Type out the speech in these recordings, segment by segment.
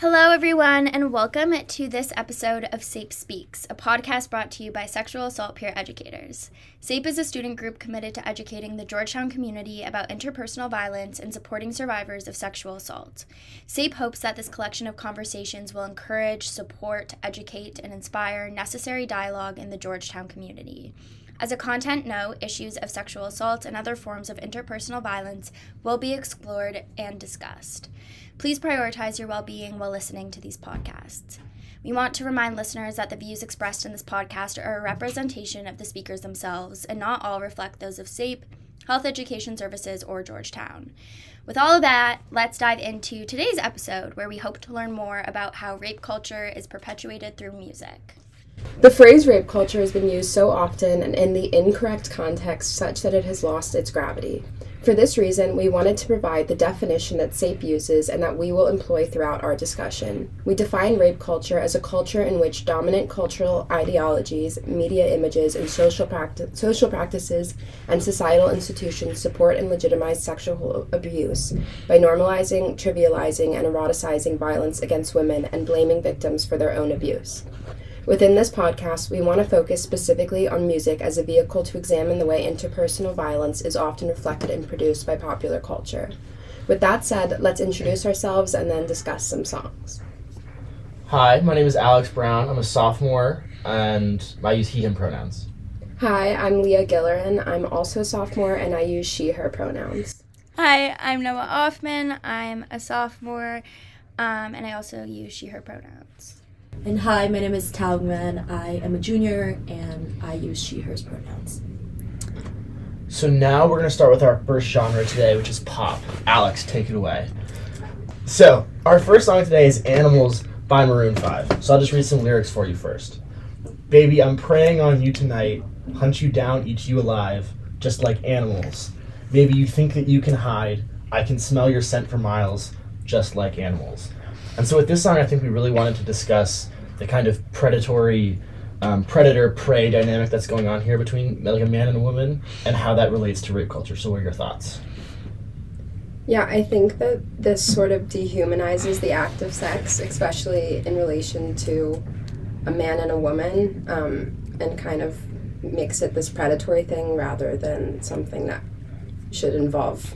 Hello, everyone, and welcome to this episode of SAPE Speaks, a podcast brought to you by sexual assault peer educators. SAPE is a student group committed to educating the Georgetown community about interpersonal violence and supporting survivors of sexual assault. SAPE hopes that this collection of conversations will encourage, support, educate, and inspire necessary dialogue in the Georgetown community. As a content note, issues of sexual assault and other forms of interpersonal violence will be explored and discussed. Please prioritize your well being while listening to these podcasts. We want to remind listeners that the views expressed in this podcast are a representation of the speakers themselves and not all reflect those of SAPE, Health Education Services, or Georgetown. With all of that, let's dive into today's episode where we hope to learn more about how rape culture is perpetuated through music. The phrase rape culture has been used so often and in the incorrect context such that it has lost its gravity. For this reason, we wanted to provide the definition that SAPE uses and that we will employ throughout our discussion. We define rape culture as a culture in which dominant cultural ideologies, media images, and social, practi- social practices and societal institutions support and legitimize sexual abuse by normalizing, trivializing, and eroticizing violence against women and blaming victims for their own abuse. Within this podcast, we want to focus specifically on music as a vehicle to examine the way interpersonal violence is often reflected and produced by popular culture. With that said, let's introduce ourselves and then discuss some songs. Hi, my name is Alex Brown. I'm a sophomore and I use he, him pronouns. Hi, I'm Leah Gillerin. I'm also a sophomore and I use she, her pronouns. Hi, I'm Noah Offman. I'm a sophomore um, and I also use she, her pronouns. And hi, my name is Talgman. I am a junior and I use she, hers pronouns. So now we're going to start with our first genre today, which is pop. Alex, take it away. So, our first song today is Animals by Maroon 5. So I'll just read some lyrics for you first. Baby, I'm preying on you tonight, hunt you down, eat you alive, just like animals. Maybe you think that you can hide. I can smell your scent for miles, just like animals. And so with this song, I think we really wanted to discuss the kind of predatory, um, predator prey dynamic that's going on here between like a man and a woman, and how that relates to rape culture. So, what are your thoughts? Yeah, I think that this sort of dehumanizes the act of sex, especially in relation to a man and a woman, um, and kind of makes it this predatory thing rather than something that should involve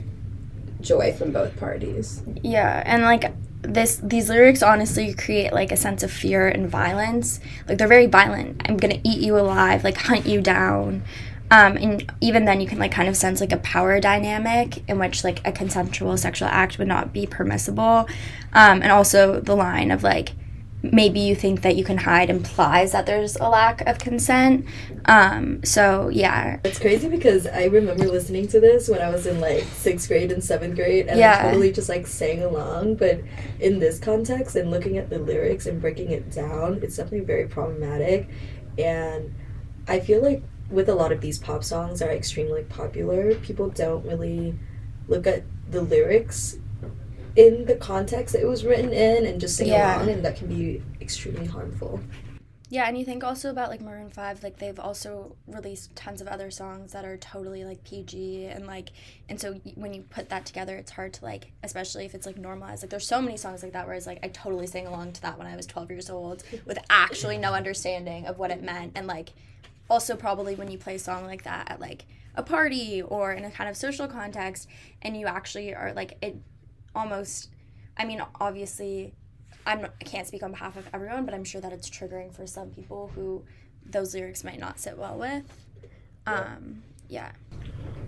joy from both parties. Yeah, and like this these lyrics honestly create like a sense of fear and violence. Like they're very violent. I'm gonna eat you alive like hunt you down. Um, and even then you can like kind of sense like a power dynamic in which like a consensual sexual act would not be permissible. Um, and also the line of like maybe you think that you can hide implies that there's a lack of consent. Um, so yeah. It's crazy because I remember listening to this when I was in like sixth grade and seventh grade and Yeah. I totally just like sang along. But in this context and looking at the lyrics and breaking it down, it's definitely very problematic. And I feel like with a lot of these pop songs that are extremely popular, people don't really look at the lyrics in the context that it was written in and just sing Yeah. along and that can be extremely harmful. Yeah, and you think also about like Maroon 5, like they've also released tons of other songs that are totally like PG and like and so when you put that together it's hard to like especially if it's like normalized. Like there's so many songs like that where it's like I totally sang along to that when I was 12 years old with actually no understanding of what it meant and like also probably when you play a song like that at like a party or in a kind of social context and you actually are like it almost I mean obviously I'm not, I can't speak on behalf of everyone, but I'm sure that it's triggering for some people who those lyrics might not sit well with. Um, yeah.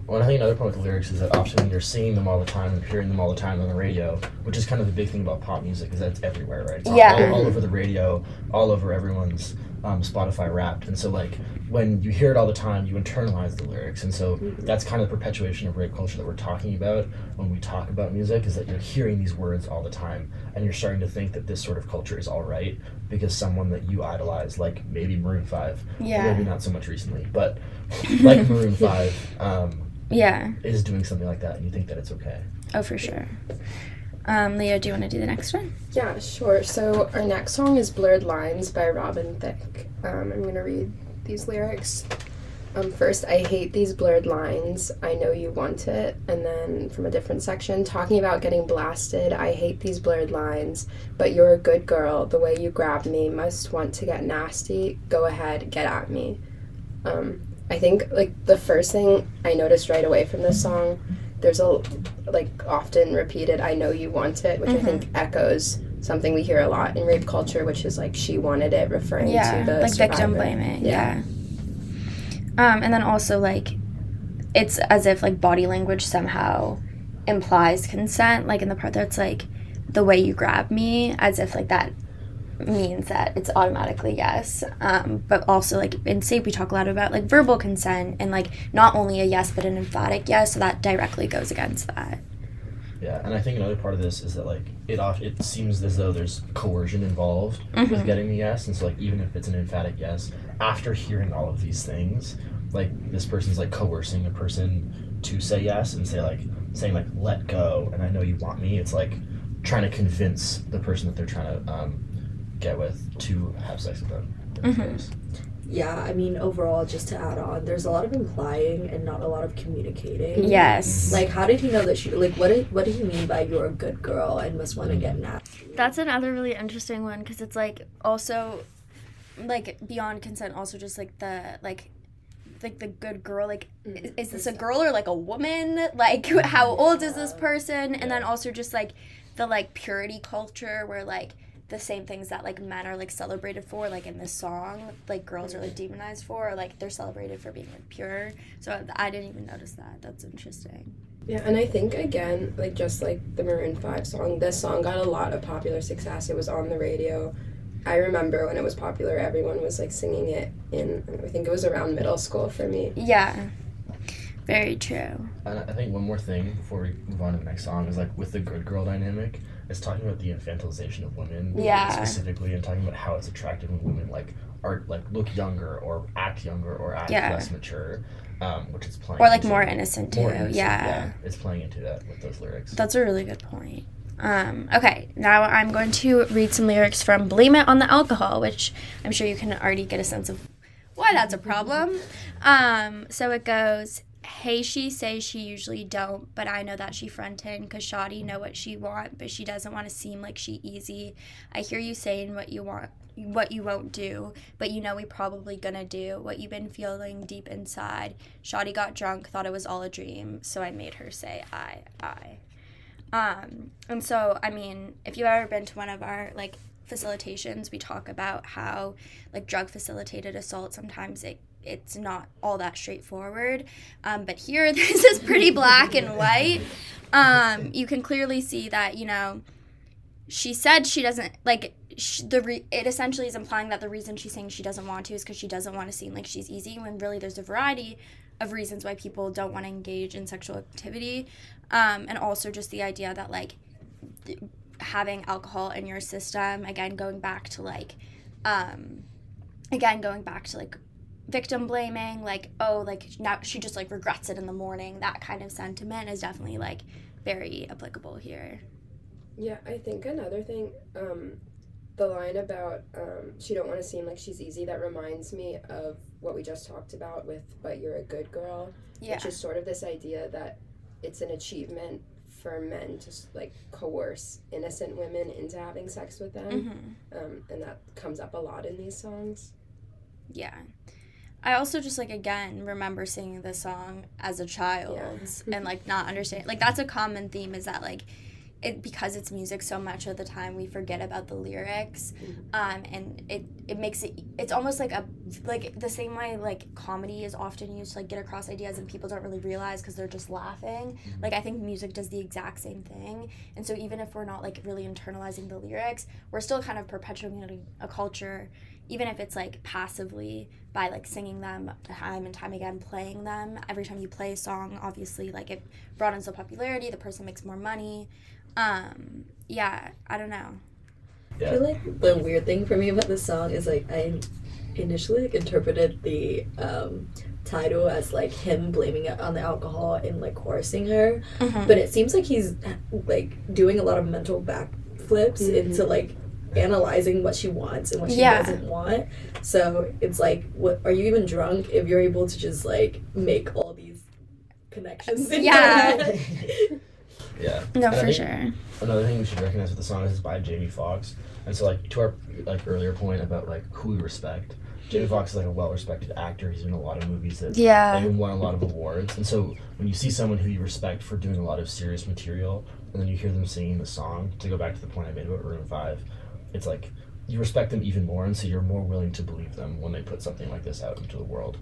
Well, I think another point with the lyrics is that often you're seeing them all the time and hearing them all the time on the radio, which is kind of the big thing about pop music, is that it's everywhere, right? It's Yeah. all, all over the radio, all over everyone's um, Spotify Wrapped, and so like when you hear it all the time, you internalize the lyrics, and so that's kind of the perpetuation of rape culture that we're talking about when we talk about music, is that you're hearing these words all the time, and you're starting to think that this sort of culture is all right because someone that you idolize, like maybe Maroon Five, Yeah. maybe not so much recently, but like Maroon Five. Um, Yeah. is doing something like that and you think that it's okay. Oh, for sure. Um, Leo, do you want to do the next one? Yeah, sure. So our next song is Blurred Lines by Robin Thicke. Um, I'm going to read these lyrics. Um, first, I hate these blurred lines. I know you want it. And then from a different section, talking about getting blasted. I hate these blurred lines. But you're a good girl. The way you grab me must want to get nasty. Go ahead, get at me. Um, I think like the first thing I noticed right away from this song, there's a like often repeated "I know you want it," which I think echoes something we hear a lot in rape culture, which is like she wanted it, referring yeah, to the like victim survivor. blaming. Yeah. Um, and then also like, it's as if like body language somehow implies consent. Like in the part that's like, the way you grab me, as if like that means that it's automatically yes. Um, but also like in SAPE we talk a lot about like verbal consent and like not only a yes but an emphatic yes. So that directly goes against that. Yeah, and I think another part of this is that like it off it seems as though there's coercion involved Mhm. with getting the yes, and so like even if it's an emphatic yes, after hearing all of these things, like this person's like coercing a person to say yes and say like saying like let go and I know you want me. It's like trying to convince the person that they're trying to um, get with to have sex with them. in this Mhm. Yeah, I mean, overall, just to add on, there's a lot of implying and not a lot of communicating. Yes. Like, how did he know that she? Like, what did what did he mean by "you're a good girl" and must want to get nasty? That's another really interesting one because it's like also like beyond consent also just like the like like the good girl like is, is this a girl or like a woman like how old is this person and then also just like the like purity culture where like the same things that like men are like celebrated for like in this song like girls are like demonized for or like they're celebrated for being like pure so i didn't even notice that that's interesting Yeah, and I think again, like just like the Maroon Five song, this song got a lot of popular success. It was on the radio. I remember when it was popular, everyone was like singing it in. I think it was around middle school for me. yeah very true And I think one more thing before we move on to the next song is like with the good girl dynamic, it's talking about the infantilization of women Yeah. specifically and talking about how it's attractive when women like are like look younger or act younger or act Yeah. less mature, um, which is playing or like into- more innocent too more innocent, yeah. it's playing into that with those lyrics. That's a really good point. Um, okay, now I'm going to read some lyrics from Blame It on the Alcohol, which I'm sure you can already get a sense of why that's a problem. Um, so it goes, Hey, she say she usually don't, but I know that she frontin' cause Shoddy know what she want, but she doesn't want to seem like she easy. I hear you saying what you want, what you won't do, but you know we probably gonna do what you've been feeling deep inside. Shoddy got drunk, thought it was all a dream, so I made her say I, I. Um, and so, I mean, if you've ever been to one of our like facilitations, we talk about how like drug facilitated assault sometimes it it's not all that straightforward. Um, but here, this is pretty black and white. Um, you can clearly see that you know she said she doesn't like sh- the re- it essentially is implying that the reason she's saying she doesn't want to is because she doesn't want to seem like she's easy when really there's a variety of reasons why people don't want to engage in sexual activity um, and also just the idea that like having alcohol in your system again going back to like um, again going back to like victim blaming like oh like now she just like regrets it in the morning that kind of sentiment is definitely like very applicable here Yeah, I think another thing, um, the line about um, she don't want to seem like she's easy. That reminds me of what we just talked about with "But you're a good girl," yeah which is sort of this idea that it's an achievement for men to like coerce innocent women into having sex with them, hmm um, and that comes up a lot in these songs. Yeah. I also just like again remember singing this song as a child and like not understand like that's a common theme is that like it because it's music so much of the time we forget about the lyrics um and it it makes it it's almost like a like the same way like comedy is often used to like get across ideas and people don't really realize because they're just laughing. Like i think music does the exact same thing and so even if we're not like really internalizing the lyrics we're still kind of perpetuating a culture even if it's like passively by like singing them time and time again playing them every time you play a song obviously like it broadens the popularity the person makes more money um yeah i don't know I feel like the weird thing for me about this song is like I initially like interpreted the um, title as like him blaming it on the alcohol and like coercing her, Mhm. but it seems like he's like doing a lot of mental backflips Mhm. into like analyzing what she wants and what she Yeah. doesn't want. So it's like, what are you even drunk if you're able to just like make all these connections? in Yeah. Yeah. No, And for sure. Another thing we should recognize with the song is it's by Jamie Foxx, and so like to our like earlier point about like who we respect. Jamie Foxx is like a well-respected actor. He's in a lot of movies that Yeah. and won a lot of awards. And so when you see someone who you respect for doing a lot of serious material, and then you hear them singing the song, to go back to the point I made about Maroon Five, it's like you respect them even more, and so you're more willing to believe them when they put something like this out into the world.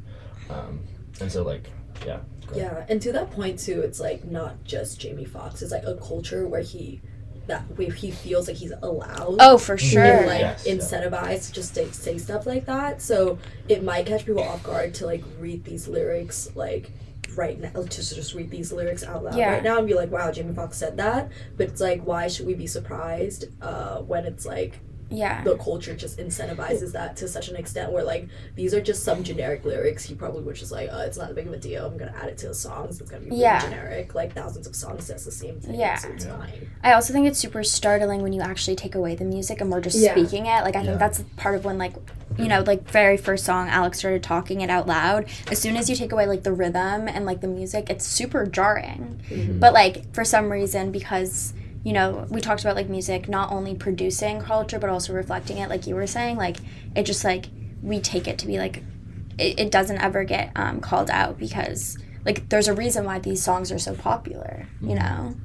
Um, and so like, yeah, go. Yeah, and to that point too, it's like not just Jamie Foxx. It's like a culture where he that where he feels like he's allowed Oh, for and sure. like Yes, yeah. incentivized to just say, say stuff like that. So it might catch people off guard to like read these lyrics like right now to just read these lyrics out loud Yeah. right now and be like, wow, Jamie Foxx said that. But it's like, why should we be surprised uh, when it's like Yeah. the culture just incentivizes that to such an extent where like these are just some generic lyrics he probably was just like uh, it's not that big of a deal i'm gonna add it to the songs it's gonna be really Yeah. generic like thousands of songs says the same thing Yeah. so it's fine I also think it's super startling when you actually take away the music and we're just Yeah. speaking it. Like I Yeah. think that's part of when like you know, like very first song Alex started talking it out loud. As soon as you take away like the rhythm and like the music, it's super jarring. Mhm. But like for some reason because you know, we talked about like music not only producing culture but also reflecting it like you were saying, like it just like we take it to be like it, it doesn't ever get um, called out because like there's a reason why these songs are so popular, you Mhm. know.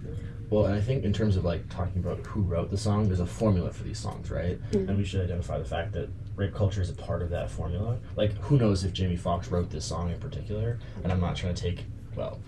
Well, and I think in terms of like talking about who wrote the song, there's a formula for these songs, right? And we should identify the fact that rape culture is a part of that formula. Like, who knows if Jamie Foxx wrote this song in particular? And I'm not trying to take, well,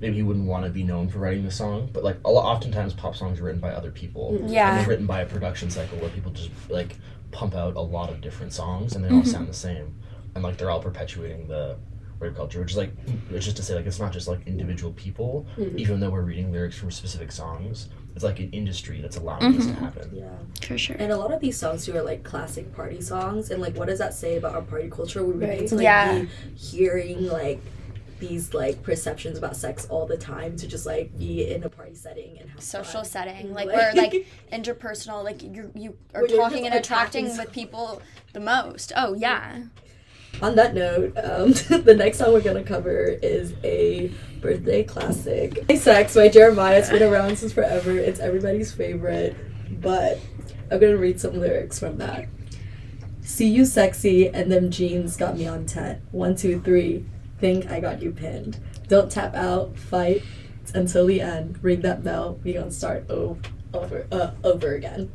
maybe he wouldn't want to be known for writing the song, but like, a lot, oftentimes pop songs are written by other people. Yeah. And Yeah. they're written by a production cycle where people just like pump out a lot of different songs and they all Mhm. sound the same. And like, they're all perpetuating the rape culture, which is like, it's just to say, like, it's not just like individual people Mhm. even though we're reading lyrics from specific songs, it's like an industry that's allowing this to Mhm. happen. yeah For sure. and a lot of these songs too are like classic party songs and like what does that say about our party culture we Right. need to like Yeah. be hearing like these like perceptions about sex all the time to just like be in a party setting and have social fun. setting like Like- where like interpersonal like you you are talking and attracting with people the most oh yeah On that note, um, the next song we're gonna cover is a birthday classic. Hey Sex by Jeremih. It's been around since forever. It's everybody's favorite, but I'm gonna read some lyrics from that. See you sexy, and them jeans got me on ten. One, two, three. Think I got you pinned. Don't tap out. Fight until the end. Ring that bell. We gonna start o- over, uh, over again.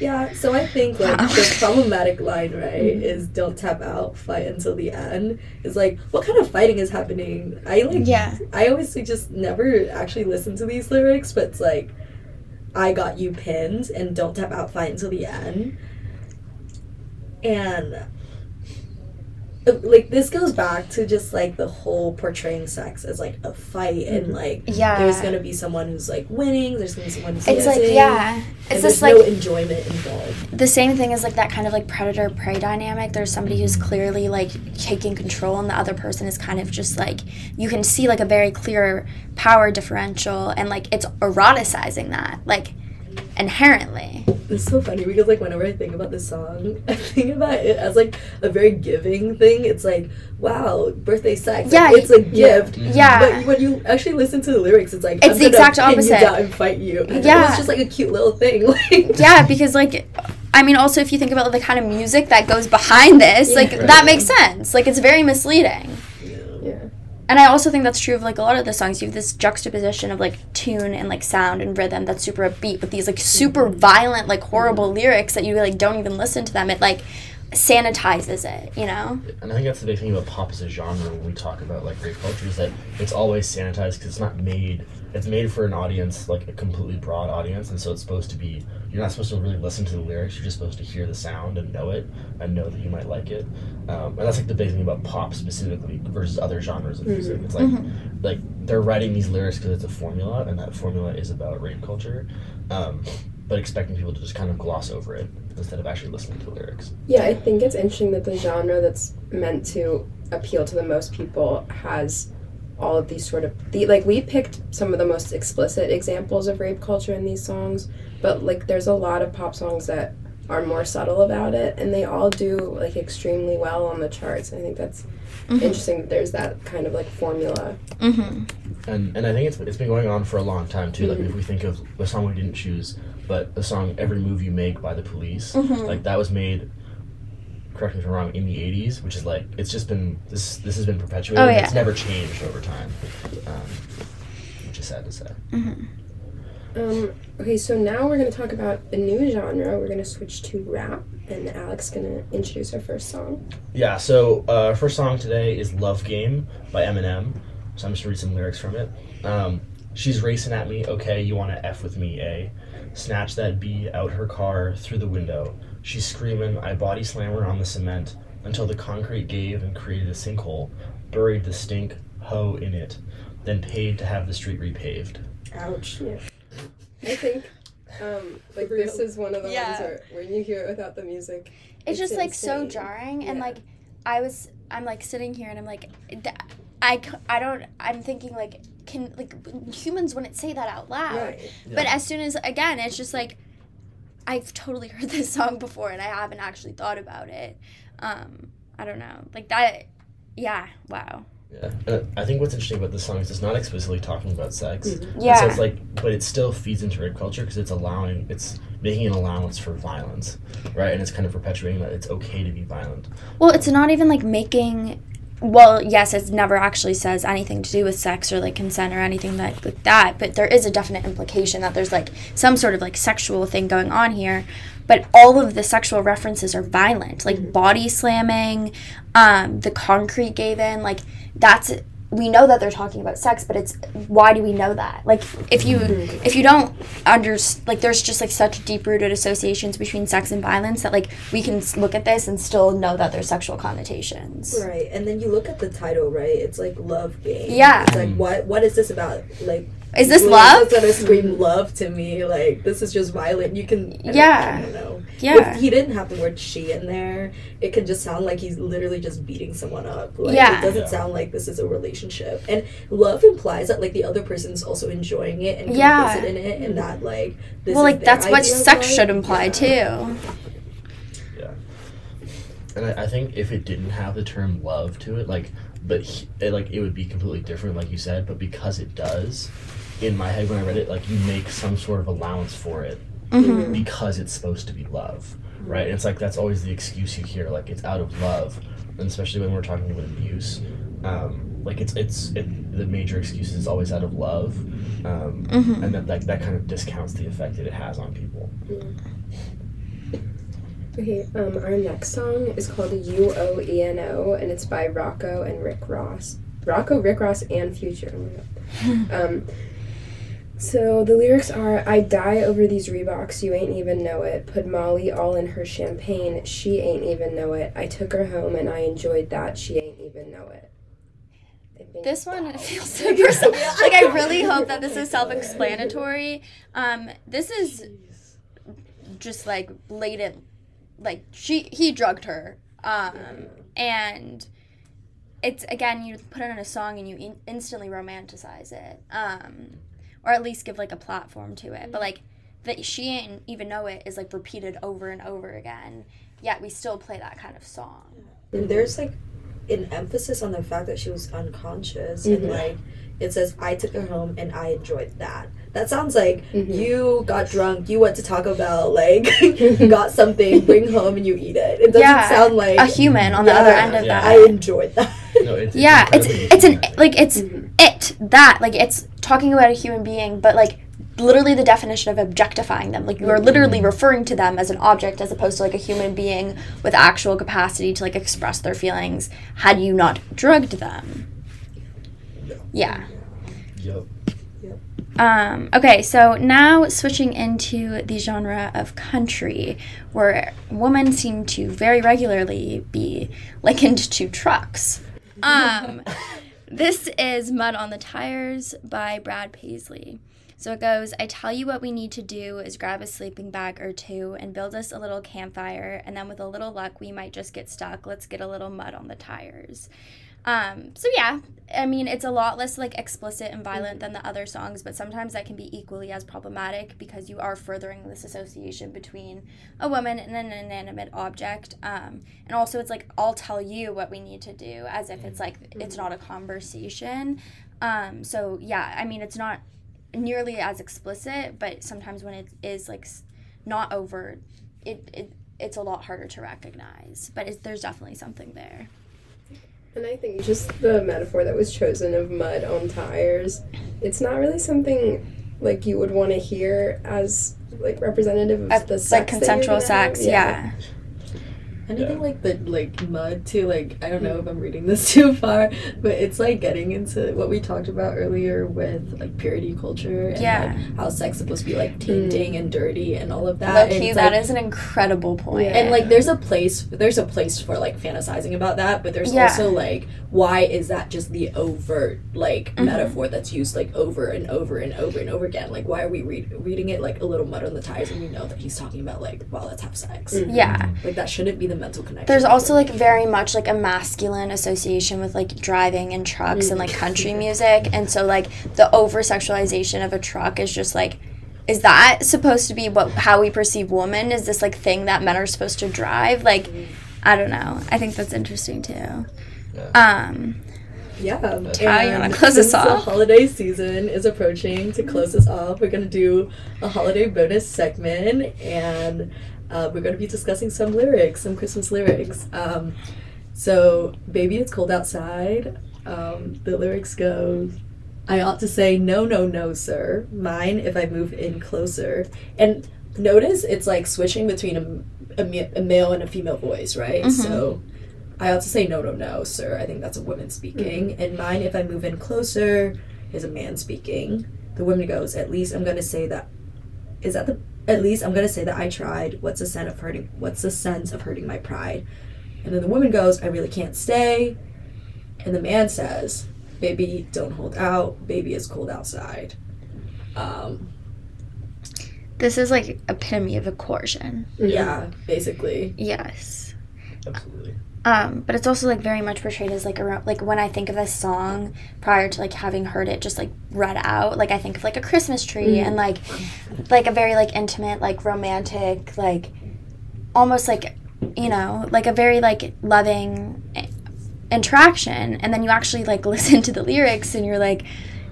Yeah, so I think like Wow. the problematic line, right, is don't tap out, fight until the end. Is like, what kind of fighting is happening? I like, Yeah. I always just never actually listen to these lyrics, but it's like, I got you pinned, and don't tap out, fight until the end. And like this goes back to just like the whole portraying sex as like a fight and mm-hmm. like yeah. there's gonna be someone who's like winning, there's gonna be someone who's it's like yeah. it's there's just like no enjoyment involved. the same thing as like that kind of like predator prey dynamic. There's somebody who's mm-hmm. clearly like taking control and the other person is kind of just like you can see like a very clear power differential and like it's eroticizing that. Like inherently It's so funny because like whenever I think about this song, I think about it as like a very giving thing. It's like, wow, birthday sex. Yeah, like, it's a gift. Mm-hmm. yeah But when you actually listen to the lyrics, it's like It's I'm the exact pin you opposite. down and fight you. Yeah. it's just like a cute little thing. Like yeah because like i mean also if you think about the kind of music that goes behind this like Right. that makes sense like it's very misleading Yeah. And i also think that's true of like a lot of the songs. You have this juxtaposition of like tune and like sound and rhythm that's super upbeat with these like super mm-hmm. violent like horrible mm-hmm. lyrics that you like don't even listen to them. It like sanitizes it you know? And I think that's the big thing about pop as a genre when we talk about like rape culture is that it's always sanitized because it's not made. It's made for an audience like a completely broad audience, and so it's supposed to be. You're not supposed to really listen to the lyrics. You're just supposed to hear the sound and know it, and know that you might like it. Um, and that's like the big thing about pop specifically versus other genres of music. It's like like they're writing these lyrics because it's a formula, and that formula is about rape culture. Um, but expecting people to just kind of gloss over it instead of actually listening to the lyrics. Yeah, I think it's interesting that the genre that's meant to appeal to the most people has all of these sort of the like we picked some of the most explicit examples of rape culture in these songs, but like there's a lot of pop songs that are more subtle about it, and they all do like extremely well on the charts. I think that's Mhm. interesting. That there's that kind of like formula. Mhm. And and I think it's it's been going on for a long time too. Like Mhm. if we think of the song we didn't choose, but the song "Every Move You Make" by the Police, Mhm. like that was made. Correct me if I'm wrong. In the '80s, which is like it's just been this this has been perpetuated. Oh, yeah. It's never changed over time, um, which is sad to say. Mhm. Um, okay, so now we're gonna talk about a new genre. We're gonna switch to rap, and Alex gonna introduce our first song. Yeah. So uh, our first song today is "Love Game" by Eminem. So I'm just gonna read some lyrics from it. Um, She's racing at me. Okay, you wanna f with me, eh? Snatch that bee out her car through the window. She's screaming. I body slam her on the cement until the concrete gave and created a sinkhole. Buried the stink hoe in it, then paid to have the street repaved. Ouch. Yeah. I think, um, like For this is one of the Yeah. ones where when you hear it without the music, It's, It's just like so jarring, and Yeah. like I was, I'm like sitting here and I'm like, th- I, c- I don't, I'm thinking like, can like humans wouldn't say that out loud. right? But as soon as again, it's just like I've totally heard this song before and I haven't actually thought about it. Um, I don't know, like that. Yeah. Wow. Yeah, and I think what's interesting about this song is it's not explicitly talking about sex. Mhm. Yeah. So it's like, but it still feeds into rape culture because it's allowing, it's making an allowance for violence, right? And it's kind of perpetuating that it's okay to be violent. Well, it's not even like making. Well, yes, it never actually says anything to do with sex or like consent or anything like, like that, but there is a definite implication that there's like some sort of like sexual thing going on here. But all of the sexual references are violent, like body slamming, um, the concrete gave in, like that's we know that they're talking about sex, but it's why do we know that? Like if you if you don't under like there's just like such deep rooted associations between sex and violence that like we can look at this and still know that there's sexual connotations. Right, and then you look at the title, right? It's like love game. Yeah. It's like what what is this about? Like Is this Will love? Smith's gonna scream love to me. Like this is just violent. You can I don't- Yeah. I don't know. Yeah. If he didn't have the word she in there, it could just sound like he's literally just beating someone up. Like Yeah. it doesn't Yeah. sound like this is a relationship. And love implies that like the other person's also enjoying it and Yeah. complicit in it and that like this well, is like their that's what sex love. should imply Yeah. too. Yeah. And I, I think if it didn't have the term love to it, like, but he, it, like it would be completely different, like you said. But because it does, in my head when I read it, like you make some sort of allowance for it hmm because it's supposed to be love, right? And it's like that's always the excuse you hear, like it's out of love, and especially when we're talking about abuse, um, like it's it's it, the major excuse is always out of love, um, Mhm. and that, that that kind of discounts the effect that it has on people. Okay, um, our next song is called U O E N O, and it's by Rocko and Rick Ross. Rocko, Rick Ross, and Future. My God. um, so the lyrics are I die over these Reeboks, you ain't even know it. Put Molly all in her champagne, she ain't even know it. I took her home and I enjoyed that, she ain't even know it. This one feels so personal. like I really hope that this is self-explanatory. Um, this is just like blatant. Like she, he drugged her, um, and it's again you put it in a song and you in- instantly romanticize it, um, or at least give like a platform to it. But like that she ain't even know it is like repeated over and over again. Yet we still play that kind of song. And there's like an emphasis on the fact that she was unconscious Mhm. and like it says I took her home and I enjoyed that. That sounds like Mhm. you got drunk, you went to Taco Bell, like got something, bring home and you eat it. It doesn't Yeah, sound like A human on the other end of yeah. that. I enjoyed that. No, it's, yeah it's incredibly it's an human. like it's Mhm. It that like it's talking about a human being but like literally the definition of objectifying them. Like you are literally referring to them as an object as opposed to like a human being with actual capacity to like express their feelings had you not drugged them. Yeah. Yup. um, okay, so now switching into the genre of country, where women seem to very regularly be likened to trucks. Um, this is Mud on the Tires by Brad Paisley. So it goes I tell you what we need to do is grab a sleeping bag or two and build us a little campfire, and then with a little luck, we might just get stuck. Let's get a little mud on the tires. Um, so yeah, I mean, it's a lot less like explicit and violent than the other songs, but sometimes that can be equally as problematic because you are furthering this association between a woman and an inanimate object. Um, and also, it's like, I'll tell you what we need to do, as if it's like it's not a conversation. Um, so yeah, I mean, it's not nearly as explicit, but sometimes when it is like not overt, it, it it's a lot harder to recognize. But there's definitely something there. And I think just the metaphor that was chosen of mud on tires, it's not really something like you would want to hear as like representative of Uh, the sex like consensual sex, yeah. Anything Yeah. like the like mud too, like I don't know if I'm reading this too far, but it's like getting into what we talked about earlier with like purity culture and Yeah. like how sex is supposed to be like tainting and dirty and all of that. Low key, that like, is an incredible point. And like there's a place there's a place for like fantasizing about that, but there's Yeah. also like why is that just the overt like Mhm. metaphor that's used like over and over and over and over again? Like why are we read- reading it like a little mud on the tires and we know that he's talking about like well let's have sex. Mhm. yeah. Like that shouldn't be the mental connection. There's also like very much like a masculine association with like driving and trucks and like country music. And so like the over sexualization of a truck is just like is that supposed to be what how we perceive woman? Is this like thing that men are supposed to drive? Like I don't know. I think that's interesting too. Um Yeah. Ty, you wanna and close us off? The holiday season is approaching. To close us off, we're gonna do a holiday bonus segment, and uh, we're gonna be discussing some lyrics, some Christmas lyrics. Um, so, "Baby, it's cold outside." Um, the lyrics go. I ought to say no, no, no, sir. Mine if I move in closer. And notice it's like switching between a, a, a male and a female voice, right? Mhm. So I ought to say no, no, no, sir. I think that's a woman speaking. And mine if I move in closer is a man speaking. The woman goes, at least I'm gonna say that. Is that the? At least I'm gonna say that I tried. What's the sense of hurting? What's the sense of hurting my pride? And then the woman goes, I really can't stay. And the man says, Baby, don't hold out. Baby, it's cold outside. Um, this is like epitome of a coercion. yeah, basically. Yes. Absolutely. Um, but it's also like very much portrayed as like a like when I think of this song prior to like having heard it just like read out, like I think of like a Christmas tree and like like a very like intimate, like romantic, like almost like you know, like a very like loving i- interaction. And then you actually like listen to the lyrics and you're like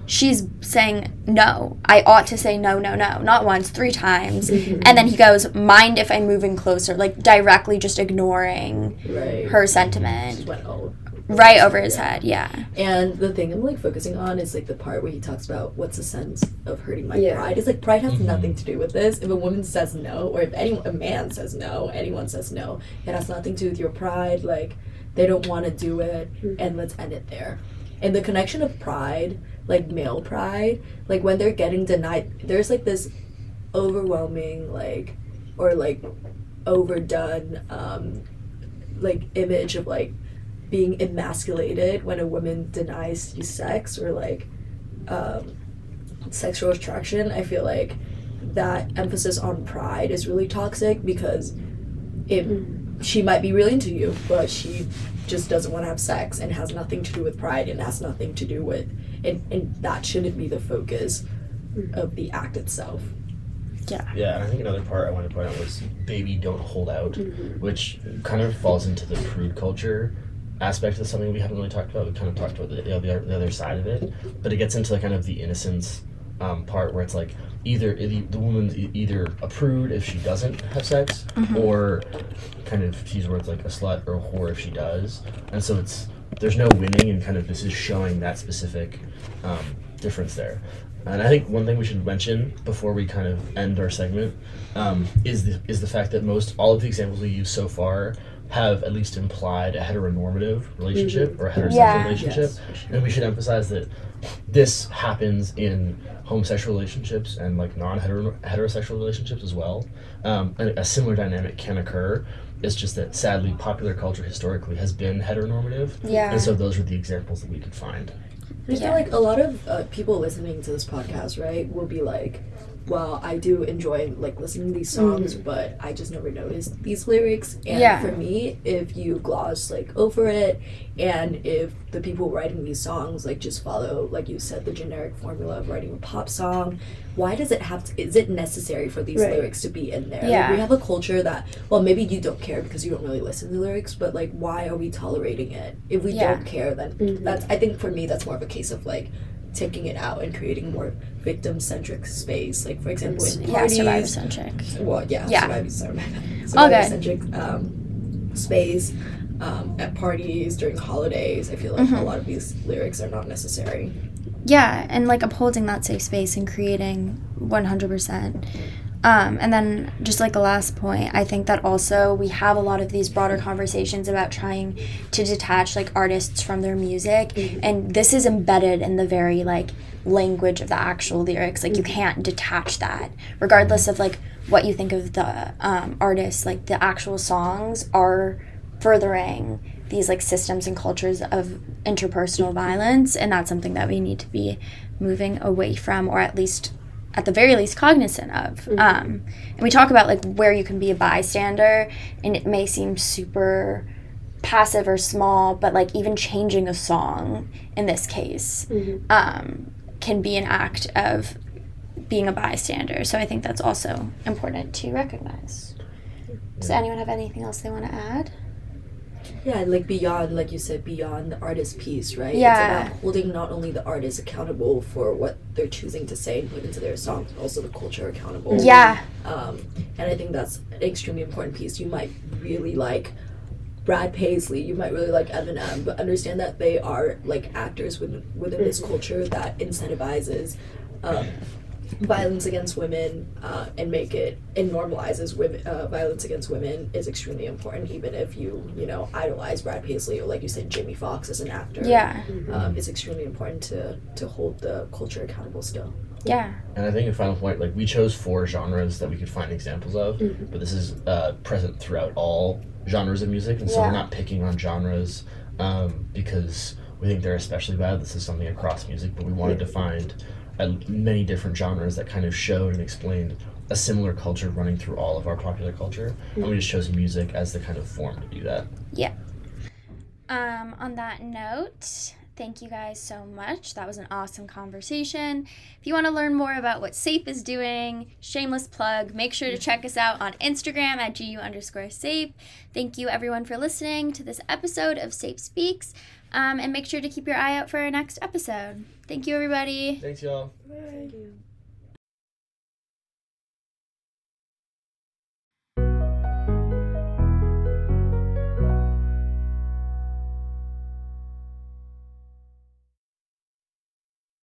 she's saying no. I ought to say no, no, no, not once, three times. And then he goes, "Mind if I'm moving closer?" Like directly just ignoring Right. her Just sentiment went all right over his Yeah. head. Yeah. And the thing I'm like focusing on is like the part where he talks about what's the sense of hurting my Yeah. pride. It's like pride has Mhm. nothing to do with this. If a woman says no, or if any a man says no, anyone says no, it has nothing to do with your pride. Like they don't want to do it, and let's end it there. And the connection of pride, like male pride, like when they're getting denied, there's like this overwhelming like or like overdone um like image of like being emasculated when a woman denies you sex or like um, sexual attraction, I feel like that emphasis on pride is really toxic because it she might be really into you, but she just doesn't want to have sex and has nothing to do with pride and has nothing to do with and, and that shouldn't be the focus of the act itself. Yeah. Yeah, and I think another part I wanted to point out was "Baby, Don't Hold Out," Mm-hmm. which kind of falls into the prude culture aspect of something we haven't really talked about. We kind of talked about the, the, other, the other side of it, but it gets into like kind of the innocence um, part where it's like either the, the woman's e- either a prude if she doesn't have sex, or kind of she's use words like a slut or a whore if she does, and so it's there's no winning, and kind of this is showing that specific um, difference there. And I think one thing we should mention before we kind of end our segment um, is the is the fact that most all of the examples we use so far have at least implied a heteronormative relationship or a heterosexual Yeah. relationship, Yes, sure. and we should emphasize that this happens in homosexual relationships and like non-heterosexual relationships as well. Um, and a similar dynamic can occur. It's just that sadly, popular culture historically has been heteronormative, Yeah. and so those are the examples that we could find. I feel Yeah. like a lot of uh, people listening to this podcast, right, will be like, well, I do enjoy like listening to these mm-hmm. songs, but I just never noticed these lyrics. And Yeah. for me, if you gloss like over it, and if the people writing these songs like just follow, like you said, the generic formula of writing a pop song, why does it have to? Is it necessary for these Right. lyrics to be in there? Like, Yeah. we have a culture that, well, maybe you don't care because you don't really listen to the lyrics, but like, why are we tolerating it? If we Yeah. don't care, then mm-hmm. that's. I think for me, that's more of a case of like taking it out and creating more victim centric space. Like for example, in Yeah, survivor centric. well, yeah, Yeah. survivor, sorry, All good. survivor centric um, space um, at parties during holidays. I feel like Mm-hmm. a lot of these lyrics are not necessary. Yeah, and like upholding that safe space and creating 100%. Um, and then, just like a last point, I think that also we have a lot of these broader conversations about trying to detach like artists from their music, and this is embedded in the very like language of the actual lyrics. Like you can't detach that, regardless of like what you think of the um, artist. Like the actual songs are furthering these like systems and cultures of interpersonal violence. And that's something that we need to be moving away from or at least at the very least cognizant of. Um, and we talk about like where you can be a bystander and it may seem super passive or small but like even changing a song in this case um, can be an act of being a bystander. So i think that's also important to recognize. Does anyone have anything else they want to add Yeah, like beyond, like you said, beyond the artist piece, right? Yeah. It's about holding not only the artist accountable for what they're choosing to say and put into their songs, but also the culture accountable. yeah Um, and I think that's an extremely important piece. You might really like Brad Paisley, you might really like Eminem, but understand that they are like actors within within this culture that incentivizes um, violence against women uh, and make it and normalizes women uh, violence against women is extremely important. Even if you you know idolize Brad Paisley or like you said Jamie Foxx as an actor, yeah um, it's extremely important to to hold the culture accountable still. yeah And I think a final point, like we chose four genres that we could find examples of, but this is uh, present throughout all genres of music, and so Yeah. we're not picking on genres um, because we think they're especially bad. This is something across music, but we wanted to find uh, many different genres that kind of showed and explained a similar culture running through all of our popular culture, and we just chose music as the kind of form to do that. Um, on that note, thank you guys so much. That was an awesome conversation. If you want to learn more about what SAPE is doing, shameless plug, make sure to check us out on Instagram at GU underscore SAPE. Thank you everyone for listening to this episode of SAPE Speaks. Um, and make sure to keep your eye out for our next episode. Thank you, everybody. Thanks, y'all. Thank you.